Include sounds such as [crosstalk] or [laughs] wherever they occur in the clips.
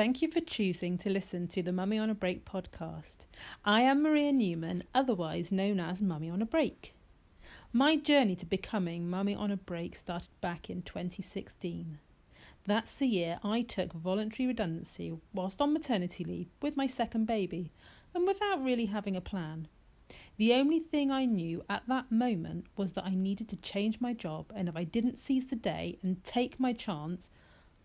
Thank you for choosing to listen to the Mummy on a Break podcast. I am Maria Newman, otherwise known as Mummy on a Break. My journey to becoming Mummy on a Break started back in 2016. That's the year I took voluntary redundancy whilst on maternity leave with my second baby and without really having a plan. The only thing I knew at that moment was that I needed to change my job, and if I didn't seize the day and take my chance,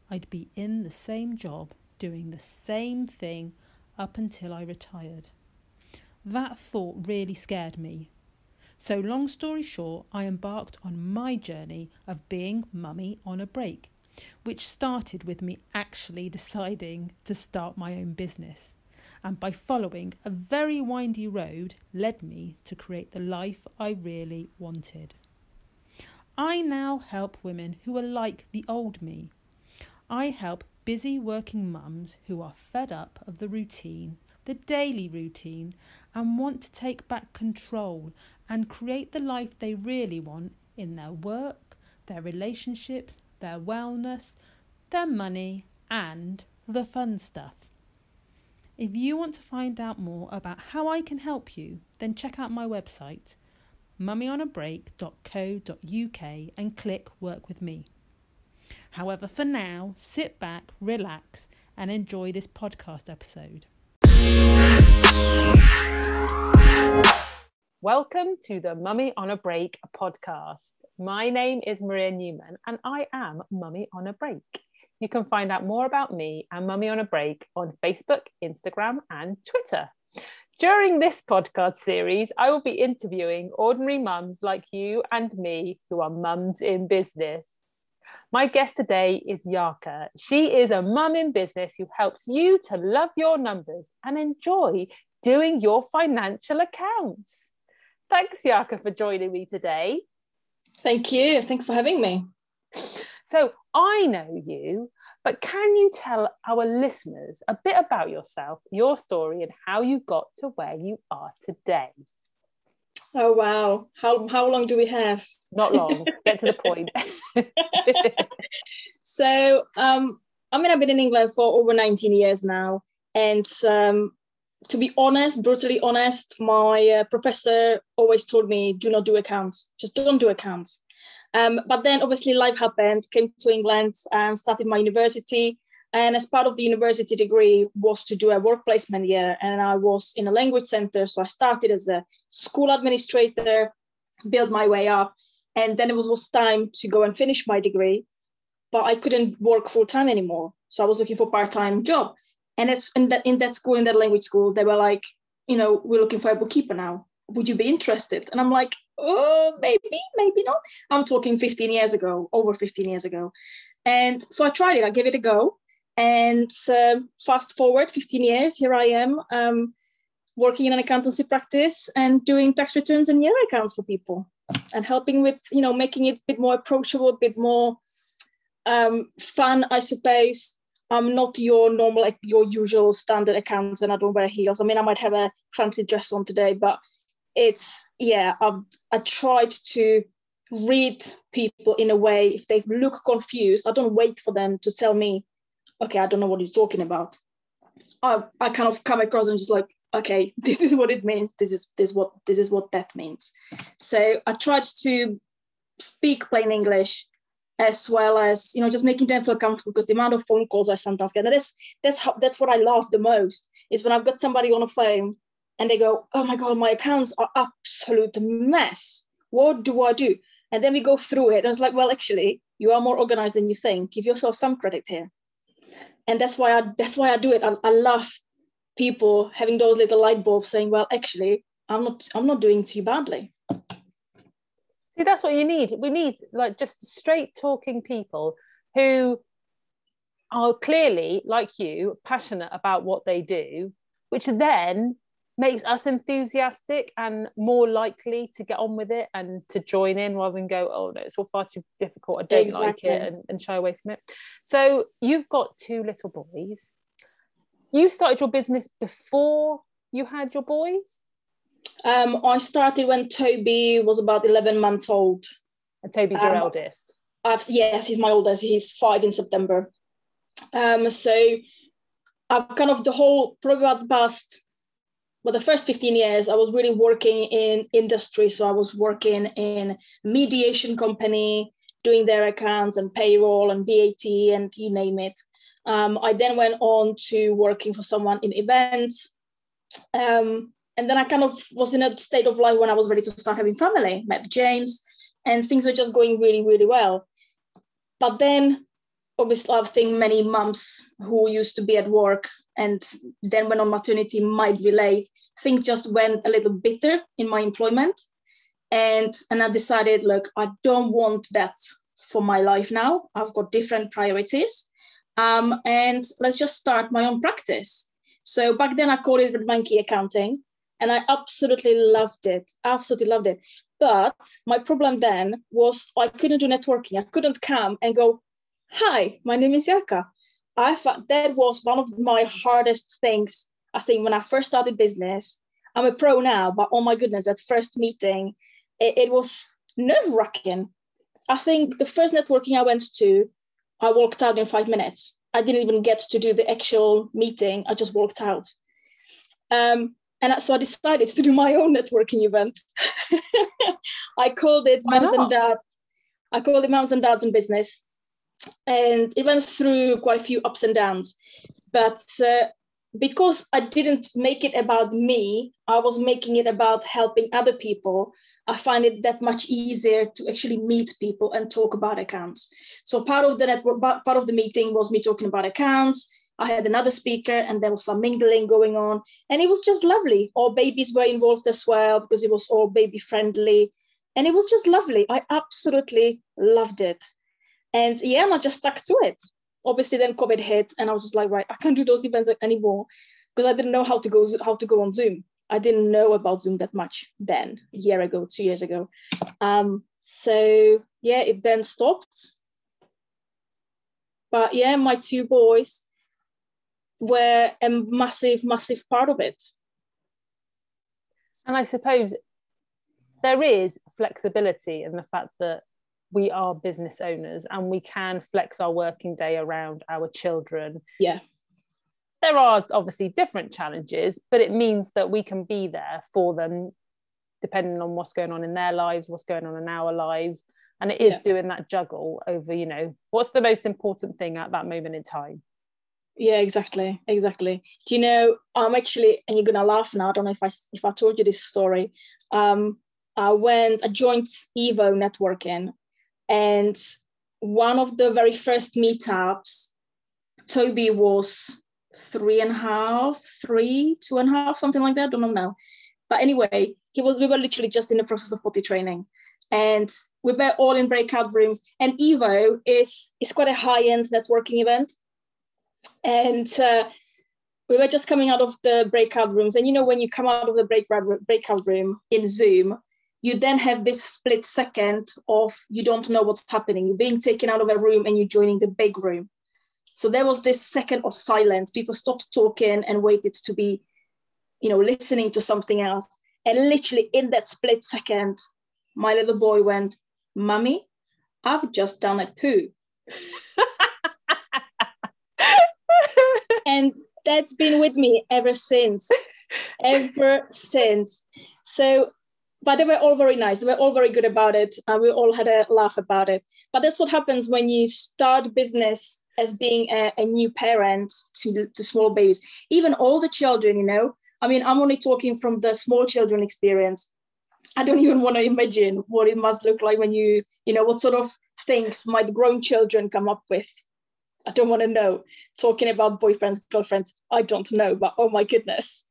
I'd be in the same job doing the same thing up until I retired. That thought really scared me. So, long story short, I embarked on my journey of being mummy on a break, which started with me actually [laughs] deciding to start my own business. And by following a very windy road, led me to create the life I really wanted. I now help women who are like the old me. I help busy working mums who are fed up of the routine, the daily routine, and want to take back control and create the life they really want in their work, their relationships, their wellness, their money, and the fun stuff. If you want to find out more about how I can help you, then check out my website, mummyonabreak.co.uk, and click Work with Me. However, for now, sit back, relax, and enjoy this podcast episode. Welcome to the Mummy on a Break podcast. My name is Maria Newman and I am Mummy on a Break. You can find out more about me and Mummy on a Break on Facebook, Instagram, and Twitter. During this podcast series, I will be interviewing ordinary mums like you and me who are mums in business. My guest today is Jarka. She is a mum in business who helps you to love your numbers and enjoy doing your financial accounts. Thanks, Jarka, for joining me today. Thank you. Thanks for having me. So, I know you, but can you tell our listeners a bit about yourself, your story, and how you got to where you are today? Oh wow! How how long do we have? Not long. Get to the point. [laughs] so um, I mean, I've been in England for over 19 years now, and um, to be honest, brutally honest, my uh, professor always told me, "Do not do accounts. Just don't do accounts." Um, but then, obviously, life happened. Came to England and started my university. And as part of the university degree was to do a work placement year. And I was in a language center. So I started as a school administrator, built my way up. And then it was, was time to go and finish my degree. But I couldn't work full time anymore. So I was looking for part-time job. And it's in that in that school, in that language school, they were like, you know, we're looking for a bookkeeper now. Would you be interested? And I'm like, oh, maybe, maybe not. I'm talking 15 years ago, over 15 years ago. And so I tried it. I gave it a go. And uh, fast forward 15 years, here I am um, working in an accountancy practice and doing tax returns and year accounts for people and helping with, you know, making it a bit more approachable, a bit more um, fun, I suppose. I'm not your normal, like your usual standard accountant. And I don't wear heels. I mean, I might have a fancy dress on today, but it's, yeah, I've, I tried to read people in a way, if they look confused, I don't wait for them to tell me okay, I don't know what you're talking about. I, I kind of come across and just like, okay, [laughs] this is what it means. This is this what this is what that means. So I tried to speak plain English as well as you know just making them feel comfortable because the amount of phone calls I sometimes get. That's that's how that's what I love the most is when I've got somebody on the phone and they go, oh my god, my accounts are absolute mess. What do I do? And then we go through it. And it's like, well, actually, you are more organized than you think. Give yourself some credit here and that's why I that's why I do it. I, I love people having those little light bulbs saying, "Well, actually, I'm not I'm not doing too badly." See, that's what you need. We need like just straight talking people who are clearly, like you, passionate about what they do, which then makes us enthusiastic and more likely to get on with it and to join in rather than go, oh no, it's all far too difficult. I don't exactly. like it and, and shy away from it. So you've got two little boys. You started your business before you had your boys? Um, I started when Toby was about 11 months old. And Toby's um, your eldest? I've, yes, he's my oldest. He's five in September. Um, so I've kind of the whole probably about the past well the first 15 years i was really working in industry. So i was working in mediation company doing their accounts and payroll and vat and you name it. Um, i then went on to working for someone in events. Um, and then i kind of was in a state of life when i was ready to start having family. Met james and things were just going really really well. But then obviously i think many moms who used to be at work and then when on maternity might relate things just went a little bitter in my employment. And and i decided look i don't want that for my life now. I've got different priorities. Um, and let's just start my own practice. So back then i called it monkey accounting and i absolutely loved it absolutely loved it. But my problem then was i couldn't do networking. I couldn't come and go hi my name is Jarka I thought that was one of my hardest things. I think when I first started business, I'm a pro now, but oh my goodness, that first meeting, it, it was nerve wracking. I think the first networking I went to, I walked out in five minutes. I didn't even get to do the actual meeting. I just walked out. Um, and so I decided to do my own networking event. [laughs] I called it Moms and Dads. I called it Moms and Dads in Business and it went through quite a few ups and downs. But uh, because I didn't make it about me, I was making it about helping other people. I find it that much easier to actually meet people and talk about accounts. So part of the network, part of the meeting was me talking about accounts. I had another speaker, and there was some mingling going on, and it was just lovely. All babies were involved as well because it was all baby friendly, and it was just lovely. I absolutely loved it. And yeah, and I just stuck to it. Obviously, then COVID hit, and I was just like, right, I can't do those events anymore because I didn't know how to go how to go on Zoom. I didn't know about Zoom that much then, a year ago, two years ago. Um, so yeah, it then stopped. But yeah, my two boys were a massive, massive part of it. And I suppose there is flexibility in the fact that we are business owners and we can flex our working day around our children. Yeah. There are obviously different challenges, but it means that we can be there for them depending on what's going on in their lives, what's going on in our lives. And it is yeah. doing that juggle over, you know, what's the most important thing at that moment in time. Yeah, exactly, exactly. Do you know? I'm actually, and you're gonna laugh now. I don't know if I if I told you this story. Um, I went, I joined Evo networking and one of the very first meetups, Toby was three and a half, three, two and a half, something like that. I don't know now. But anyway, he was we were literally just in the process of potty training. And we were all in breakout rooms. And Evo is is quite a high-end networking event. And uh, we were just coming out of the breakout rooms. And you know, when you come out of the breakout breakout room in Zoom, you then have this split second of you don't know what's happening. You're being taken out of a room and you're joining the big room. So there was this second of silence. People stopped talking and waited to be, you know, listening to something else. And literally in that split second, my little boy went, Mummy, I've just done a poo. [laughs] and that's been with me ever since. Ever since. So but they were all very nice. They were all very good about it. Uh, we all had a laugh about it. But that's what happens when you start business as being a, a new parent to, to small babies. Even older children, you know. I mean, I'm only talking from the small children experience. I don't even want to imagine what it must look like when you, you know, what sort of things might grown children come up with. I don't want to know. Talking about boyfriends, girlfriends, I don't know, but oh my goodness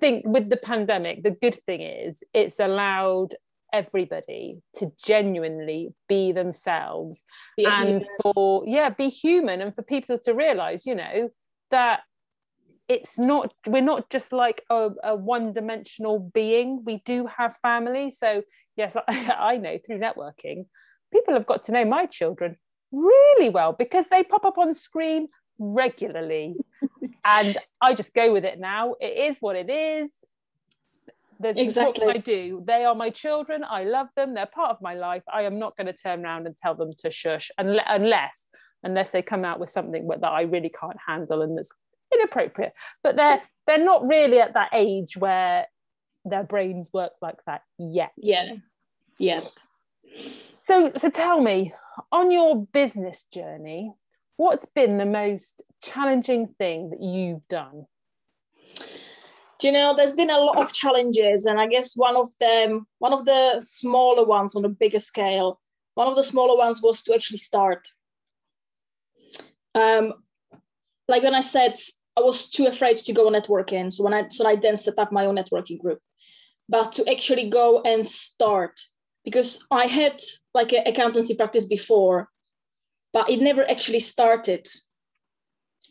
think with the pandemic, the good thing is it's allowed everybody to genuinely be themselves be and human. for yeah be human and for people to realize you know that it's not we're not just like a, a one-dimensional being we do have family so yes I, [laughs] I know through networking people have got to know my children really well because they pop up on screen regularly. And I just go with it now. It is what it is. There's exactly what I do. They are my children. I love them. They're part of my life. I am not going to turn around and tell them to shush unless unless unless they come out with something that I really can't handle and that's inappropriate, but they're they're not really at that age where their brains work like that yet. Yeah, yet. So so tell me, on your business journey, what's been the most challenging thing that you've done? Do you know, there's been a lot of challenges, and I guess one of them, one of the smaller ones on a bigger scale, one of the smaller ones was to actually start. Um, like when I said I was too afraid to go networking, so when I so I then set up my own networking group, but to actually go and start because I had like an accountancy practice before, but it never actually started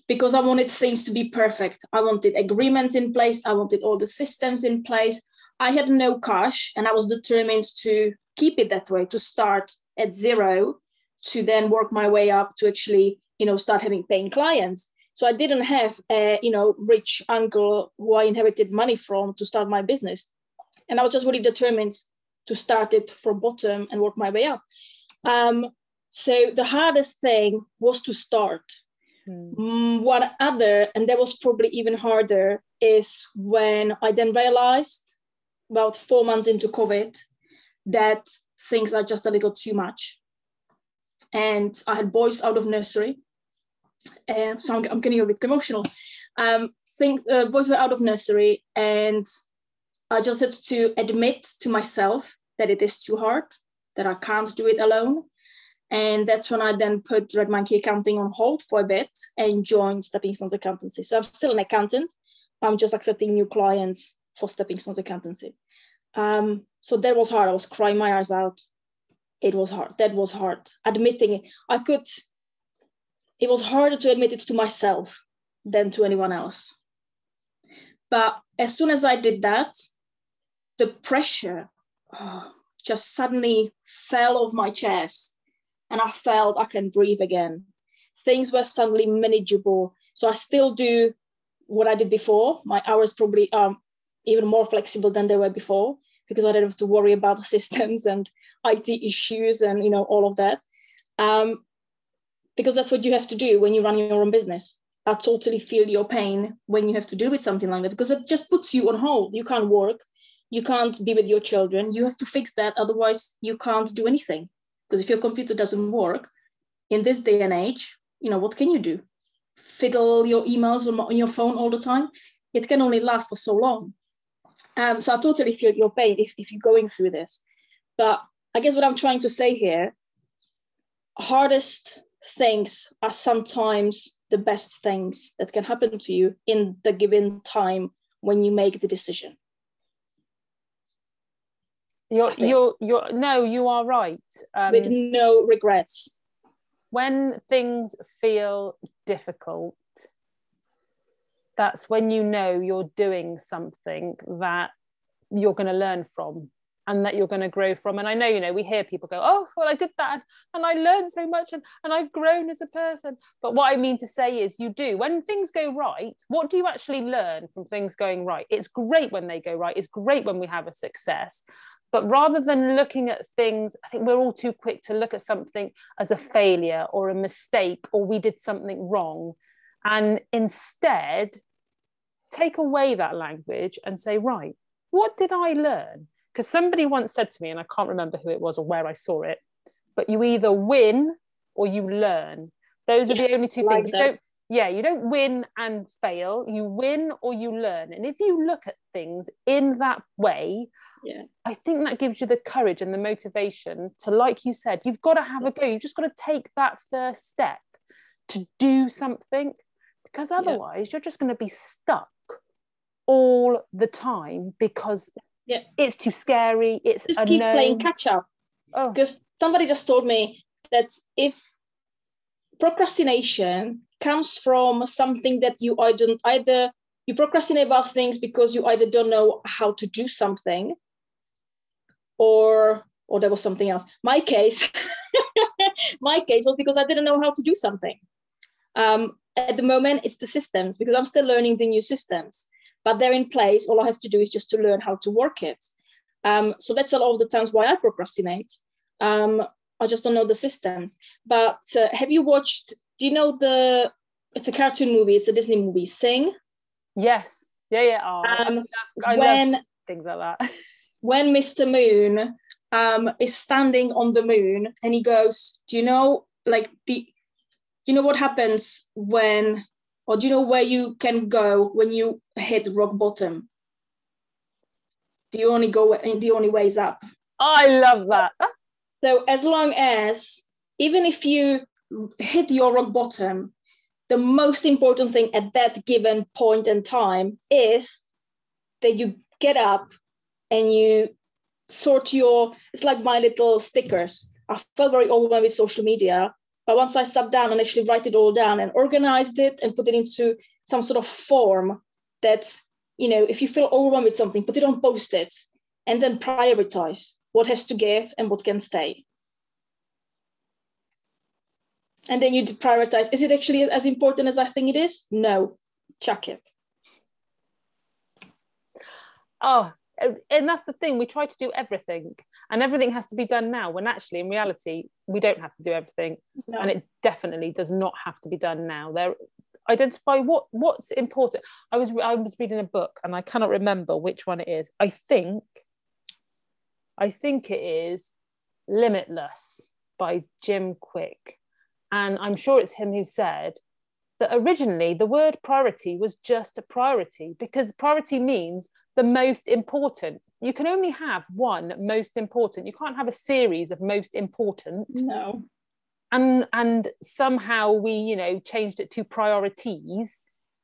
because I wanted things to be perfect. I wanted agreements in place, I wanted all the systems in place. I had no cash and I was determined to keep it that way, to start at zero, to then work my way up to actually, you know, start having paying clients. So I didn't have a, you know, rich uncle who I inherited money from to start my business. And I was just really determined to start it from bottom and work my way up. Um, so the hardest thing was to start. Mm. One other, and that was probably even harder, is when I then realized about four months into COVID that things are just a little too much. And I had boys out of nursery. And so I'm, I'm getting a bit emotional. Um, think uh, boys were out of nursery, and I just had to admit to myself that it is too hard, that I can't do it alone. And that's when I then put Red Monkey Accounting on hold for a bit and joined Stepping Stones Accountancy. So I'm still an accountant. I'm just accepting new clients for Stepping Stones Accountancy. Um, so that was hard. I was crying my eyes out. It was hard. That was hard. Admitting it. I could, it was harder to admit it to myself than to anyone else. But as soon as I did that, the pressure oh, just suddenly fell off my chest and I felt I can breathe again. Things were suddenly manageable. So I still do what I did before. My hours probably are even more flexible than they were before because I don't have to worry about the [laughs] systems and IT issues and you know all of that. Um, because that's what you have to do when you run your own business. I totally feel your pain when you have to deal with something like that because it just puts you on hold. You can't work, you can't be with your children. You have to fix that, otherwise you can't do anything. Because if your computer doesn't work in this day and age, you know, what can you do? Fiddle your emails on your phone all the time? It can only last for so long. Um, so I totally feel your pain if, if you're going through this. But I guess what I'm trying to say here, hardest things are sometimes the best things that can happen to you in the given time when you make the decision. You're, you're, you're, no, you are right. Um, With no regrets. When things feel difficult, that's when you know you're doing something that you're going to learn from and that you're going to grow from. And I know, you know, we hear people go, oh, well, I did that and I learned so much and, and I've grown as a person. But what I mean to say is, you do. When things go right, what do you actually learn from things going right? It's great when they go right, it's great when we have a success. But rather than looking at things, I think we're all too quick to look at something as a failure or a mistake or we did something wrong. And instead, take away that language and say, right, what did I learn? Because somebody once said to me, and I can't remember who it was or where I saw it, but you either win or you learn. Those are the only two like things. You don't, yeah, you don't win and fail. You win or you learn. And if you look at things in that way, yeah i think that gives you the courage and the motivation to like you said you've got to have a go you've just got to take that first step to do something because otherwise yeah. you're just going to be stuck all the time because yeah. it's too scary it's just keep playing catch up oh. because somebody just told me that if procrastination comes from something that you either either you procrastinate about things because you either don't know how to do something or or there was something else. My case, [laughs] my case was because I didn't know how to do something. Um, at the moment, it's the systems because I'm still learning the new systems, but they're in place. All I have to do is just to learn how to work it. Um, so that's a lot of the times why I procrastinate. Um, I just don't know the systems. But uh, have you watched? Do you know the it's a cartoon movie. It's a Disney movie. Sing. Yes. Yeah, yeah. Oh, um, I, love, I when, things like that. [laughs] when Mr. Moon um, is standing on the moon and he goes, Do you know, like, the, you know what happens when, or do you know where you can go when you hit rock bottom? The only go, the only way is up. I love that. So as long as, even if you hit your rock bottom, the most important thing at that given point in time is that you get up and you sort your it's like my little stickers. I felt very overwhelmed with social media but once i sat down and actually write it all down and organized it and put it into some sort of form that you know if you feel overwhelmed with something put it on post-its and then prioritize what has to give and what can stay. And then you prioritize is it actually as important as i think it is? No. Chuck it. Oh and that's the thing we try to do everything and everything has to be done now when actually in reality we don't have to do everything no. and it definitely does not have to be done now. There identify what what's important. I was i was reading a book and i cannot remember which one it is. I think i think it is limitless by Jim Kwik. And i'm sure it's him who said that originally the word priority was just a priority because priority means the most important. You can only have one most important. You can't have a series of most important. No. And and somehow we, you know, changed it to priorities.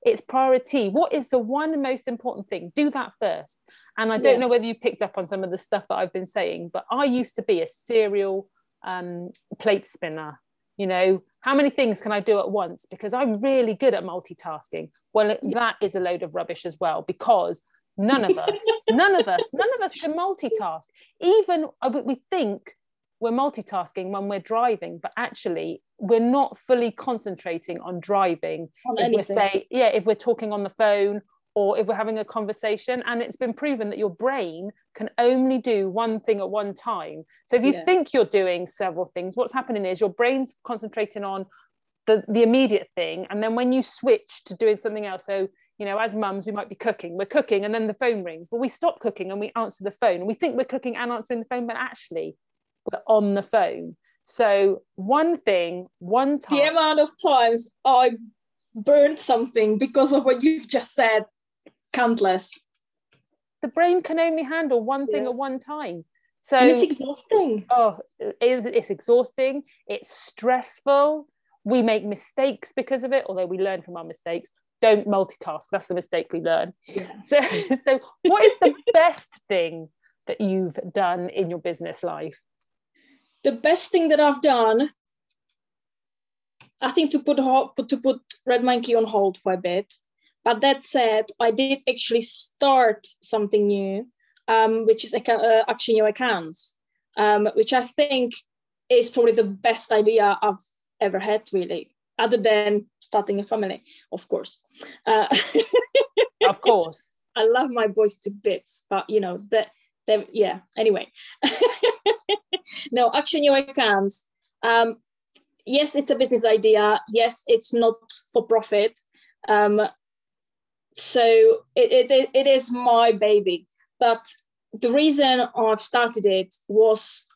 It's priority. What is the one most important thing? Do that first. And I don't yeah. know whether you picked up on some of the stuff that I've been saying, but I used to be a serial um, plate spinner. You know, how many things can I do at once? Because I'm really good at multitasking. Well, that is a load of rubbish as well, because None of us, [laughs] none of us, none of us can multitask. Even uh, we think we're multitasking when we're driving, but actually we're not fully concentrating on driving. On if we say, yeah, if we're talking on the phone or if we're having a conversation, and it's been proven that your brain can only do one thing at one time. So if you yeah. think you're doing several things, what's happening is your brain's concentrating on the, the immediate thing. And then when you switch to doing something else, so you know, as mums, we might be cooking, we're cooking, and then the phone rings. Well, we stop cooking and we answer the phone. And we think we're cooking and answering the phone, but actually, we're on the phone. So, one thing, one time. The amount of times I burned something because of what you've just said, countless. The brain can only handle one thing yeah. at one time. So and it's exhausting. Oh, it is, it's exhausting. It's stressful. We make mistakes because of it, although we learn from our mistakes don't multitask. That's the mistake we learn. Yeah. So, [laughs] so what is the [laughs] best thing that you've done in your business life? The best thing that I've done, I think, to put to put Red Monkey on hold for a bit. But that said, I did actually start something new, um, which is uh, Action Your Accounts, um, which I think is probably the best idea I've ever had, really other than starting a family, of course. Uh, [laughs] of course. I love my boys to bits, but you know that that yeah. Anyway, [laughs] no action your accounts. Um, yes, it's a business idea. Yes, it's not for profit. Um, so it, it, it is my baby. But the reason I've started it was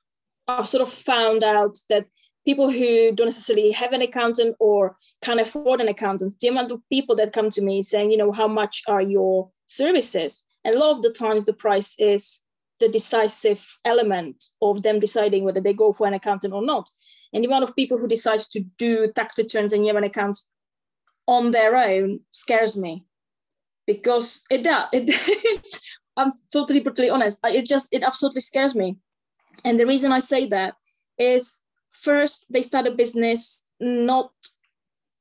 I've sort of found out that people who don't necessarily have an accountant or can't afford an accountant, the amount of people that come to me saying, you know, how much are your services? And a lot of the times the price is the decisive element of them deciding whether they go for an accountant or not. And the amount of people who decides to do tax returns and year-end accounts on their own scares me because it does. It, [laughs] I'm totally brutally honest. It just it absolutely scares me. And the reason I say that is first they start a business not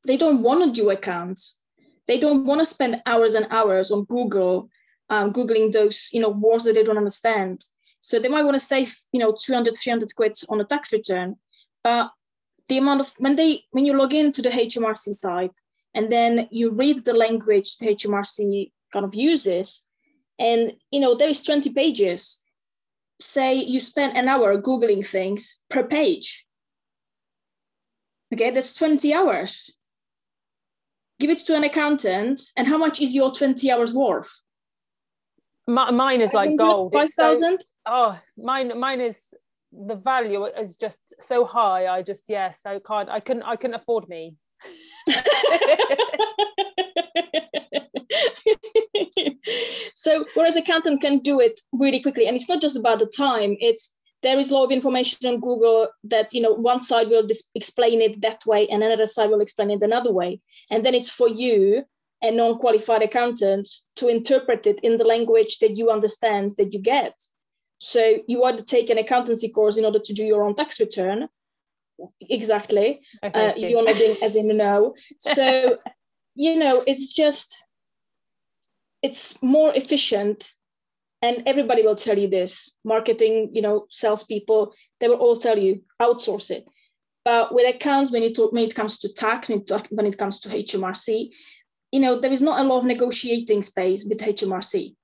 they don't want to do accounts they don't want to spend hours and hours on google um, googling those you know words that they don't understand so they might want to save you know 200 300 quid on a tax return but the amount of when they when you log into the hmrc site and then you read the language the hmrc kind of uses and you know there is 20 pages say you spend an hour googling things per page Okay, that's 20 hours. give it to an accountant, and how much is your 20 hours worth? My, mine is like gold. Five thousand. So, oh, mine, mine is the value is just so high. I just yes, I can't. I couldn't. I couldn't afford me. [laughs] so whereas accountant can do it really quickly and it's not just about the time it's there is a lot of information on google that you know one side will dis- explain it that way and another side will explain it another way. And then it's for you a non-qualified accountant to interpret it in the language that you understand that you get. So you want to take an accountancy course in order to do your own tax return exactly. Uh, you're nodding as in no. [laughs] So you know it's just it's more efficient. And everybody will tell you this. Marketing you know salespeople they will all tell you outsource it. But it comes when it, when it comes to tax when it comes to hmrc you know there is not a lot of negotiating space with hmrc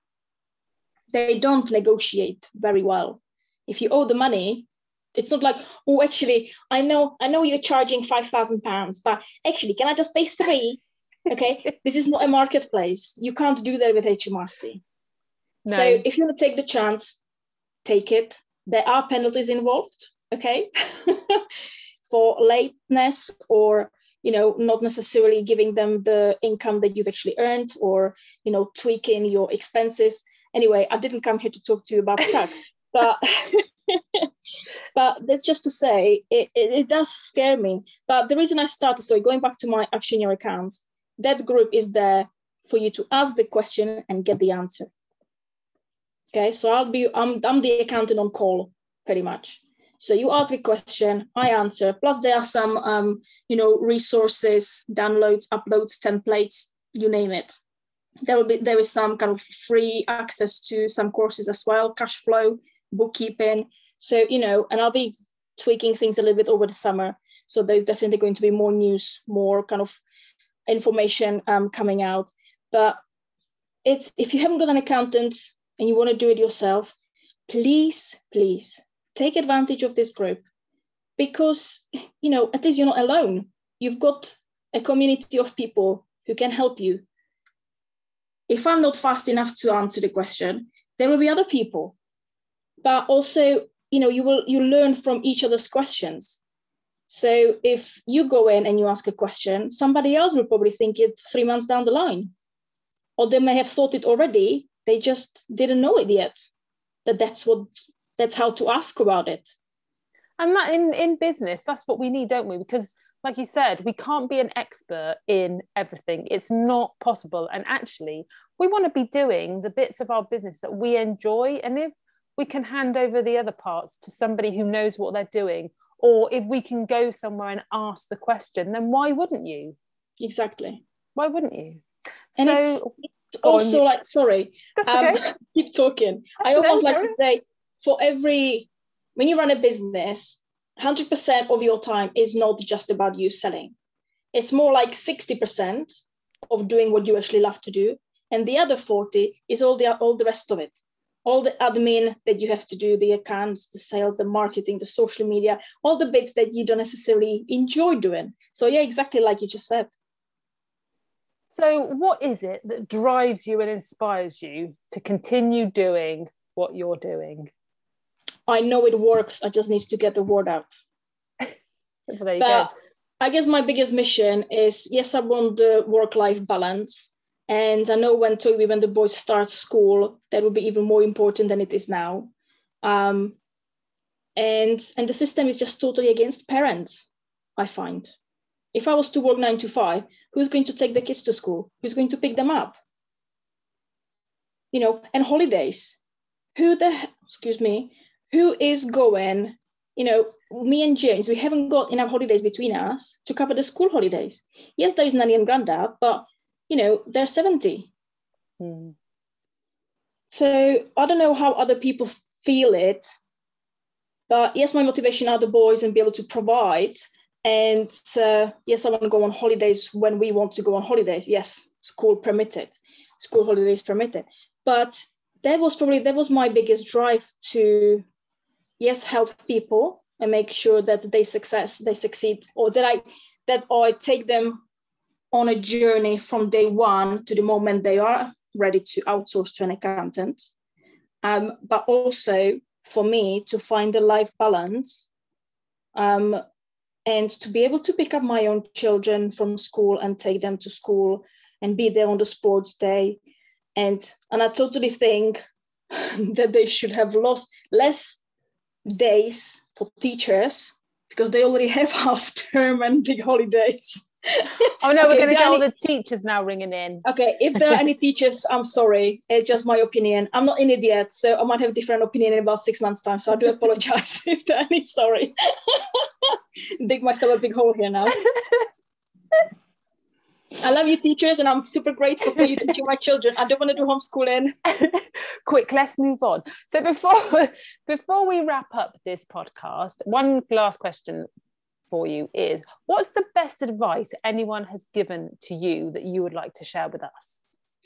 they don't negotiate very well. If you owe the money it's not like oh actually i know i know you're charging 5000 pounds but actually can i just pay three? Okay? [laughs] This is not a marketplace. You can't do that with hmrc no. so if you want to take the chance take it. There are penalties involved okay? [laughs] For lateness or you know not necessarily giving them the income that you've actually earned or you know tweaking your expenses. Anyway i didn't come here to talk to you about tax [laughs] but [laughs] but that's just to say it, it, it, does scare me but the reason i started so going back to my action your accounts that group is there for you to ask the question and get the answer. Okay, so I'll be, I'm, I'm the accountant on call pretty much. So you ask a question, I answer. Plus there are some, um, you know, resources, downloads, uploads, templates, you name it. There will be there is some kind of free access to some courses as well, cash flow, bookkeeping. So you know, and I'll be tweaking things a little bit over the summer. So there's definitely going to be more news, more kind of information um, coming out. But it's if you haven't got an accountant and you want to do it yourself, please, please take advantage of this group because you know at least you're not alone. You've got a community of people who can help you. If I'm not fast enough to answer the question, there will be other people. But also, you know, you will you learn from each other's questions. So if you go in and you ask a question, somebody else will probably think it three months down the line. Or they may have thought it already, they just didn't know it yet. That that's what that's how to ask about it. And that in, in business, that's what we need, don't we? Because like you said, we can't be an expert in everything. It's not possible. And actually, we want to be doing the bits of our business that we enjoy. And if we can hand over the other parts to somebody who knows what they're doing or if we can go somewhere and ask the question then why wouldn't you? Exactly. Why wouldn't you? And so it's, it's also on. like sorry um, okay. [laughs] keep talking. That's i almost like to say for every when you run a business 100% of your time is not just about you selling. It's more like 60% of doing what you actually love to do and the other 40 is all the all the rest of it all the admin that you have to do, the accounts, the sales, the marketing, the social media, all the bits that you don't necessarily enjoy doing. So, yeah, exactly like you just said. So, what is it that drives you and inspires you to continue doing what you're doing? I know it works. I just need to get the word out. [laughs] well, there you but go. I guess my biggest mission is yes, I want the work life balance. And I know when Toby, when the boys start school, that will be even more important than it is now. Um, and and the system is just totally against parents. I find, if I was to work nine to five, who's going to take the kids to school? Who's going to pick them up? You know, and holidays. Who the excuse me? Who is going? You know, me and James, we haven't got enough holidays between us to cover the school holidays. Yes, there is nanny and granddad, but you know, they're 70. Mm. So I don't know how other people feel it, but yes, my motivation are the boys and be able to provide. And uh, yes, I want to go on holidays when we want to go on holidays. Yes, school permitted, school holidays permitted. But that was probably that was my biggest drive to, yes, help people and make sure that they success, they succeed, or that I that I take them on a journey from day one to the moment they are ready to outsource to an accountant. Um, but also for me to find a life balance um, and to be able to pick up my own children from school and take them to school and be there on the sports day. And, and I totally think [laughs] that they should have lost less days for teachers because they already [laughs] have half term and big holidays. Oh no, okay, we're going to get all the teachers now ringing in. Okay, if there are any [laughs] teachers, I'm sorry. It's just my opinion. I'm not in it yet, so I might have a different opinion in about six months' time. So I do apologize [laughs] if there are any. Sorry. [laughs] Dig myself a big hole here now. I love you, teachers, and I'm super grateful for you teaching my children. I don't want to do homeschooling. Quick, let's move on. So before before we wrap up this podcast, one last question for you is: What's the best advice anyone has given to you that you would like to share with us?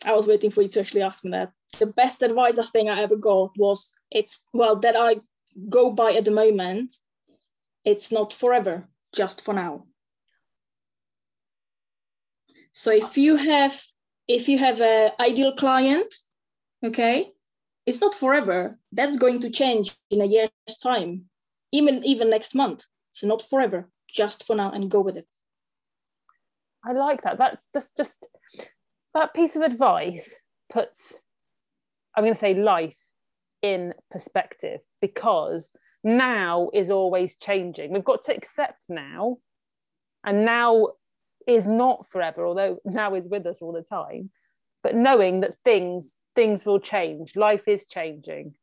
I was waiting for you to actually ask me that. The best advice I think I ever got was it's well that I go by at the moment. It's not forever, just for now. So if you have if you have an ideal client, okay, it's not forever. That's going to change in a year's time, even even next month. So not forever, just for now, and go with it. I like that. That's just just that piece of advice puts I'm going to say life in perspective because now is always changing. We've got to accept now, and now is not forever, although now is with us all the time. But knowing that things things will change, life is changing.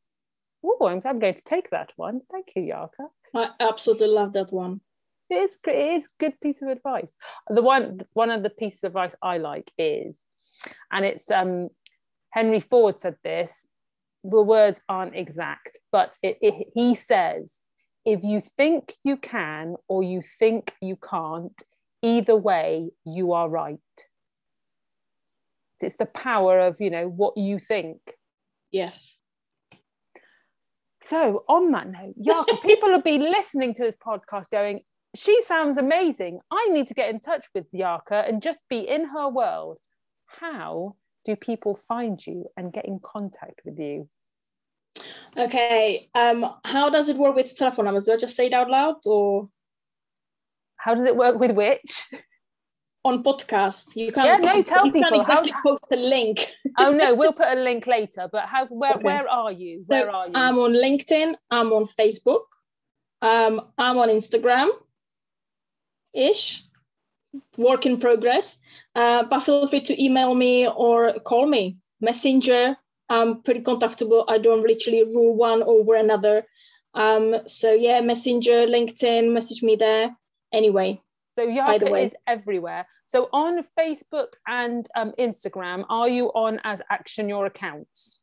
Oh, I'm, I'm going to take that one. Thank you, Jarka. I absolutely love that one. It is great. It is good piece of advice. The one one of the pieces of advice I like is, and it's um Henry Ford said this. The words aren't exact, but it, it, he says, if you think you can or you think you can't, either way you are right it's the power of you know what you think yes so on that note Jarka, people will be listening to this podcast going she sounds amazing. I need to get in touch with Jarka and just be in her world. How do people find you and get in contact with you? Okay um how does it work with telephone numbers do i just say it out loud or? How does it work with which? [laughs] On podcast, you can't. Yeah, no, tell people exactly how. Post a link. [laughs] oh no, we'll put a [laughs] link later. But how? Where? Okay. Where are you? Where so are you? I'm on LinkedIn. I'm on Facebook. Um, I'm on Instagram. Ish. Work in progress. Uh, but feel free to email me or call me. Messenger. I'm pretty contactable. I don't literally rule one over another. Um, so yeah, Messenger, LinkedIn, message me there anyway. So Jarka is everywhere. So on Facebook and um, Instagram, are you on as Action Your Accounts?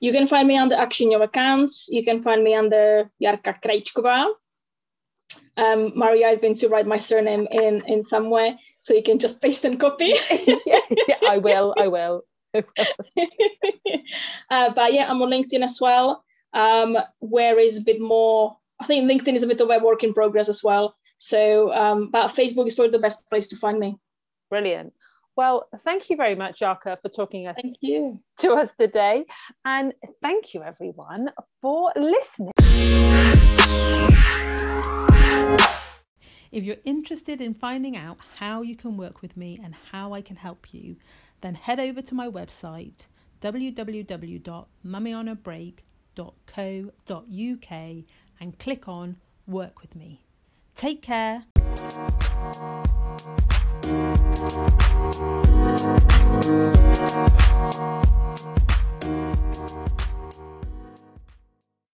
You can find me under Action Your Accounts. You can find me under Jarka Krejčková. Um, Maria has been to write my surname in in somewhere, so you can just paste and copy. yeah, [laughs] yeah, I will. I will. [laughs] uh, but yeah, I'm on LinkedIn as well, um, where is a bit more. I think LinkedIn is a bit of a work in progress as well. So, um, but Facebook is probably the best place to find me. Brilliant. Well, thank you very much, Jarka, for talking us thank you. to us today. And thank you, everyone, for listening. If you're interested in finding out how you can work with me and how I can help you, then head over to my website www.mummyonabreak.co.uk and click on Work with Me. Take care.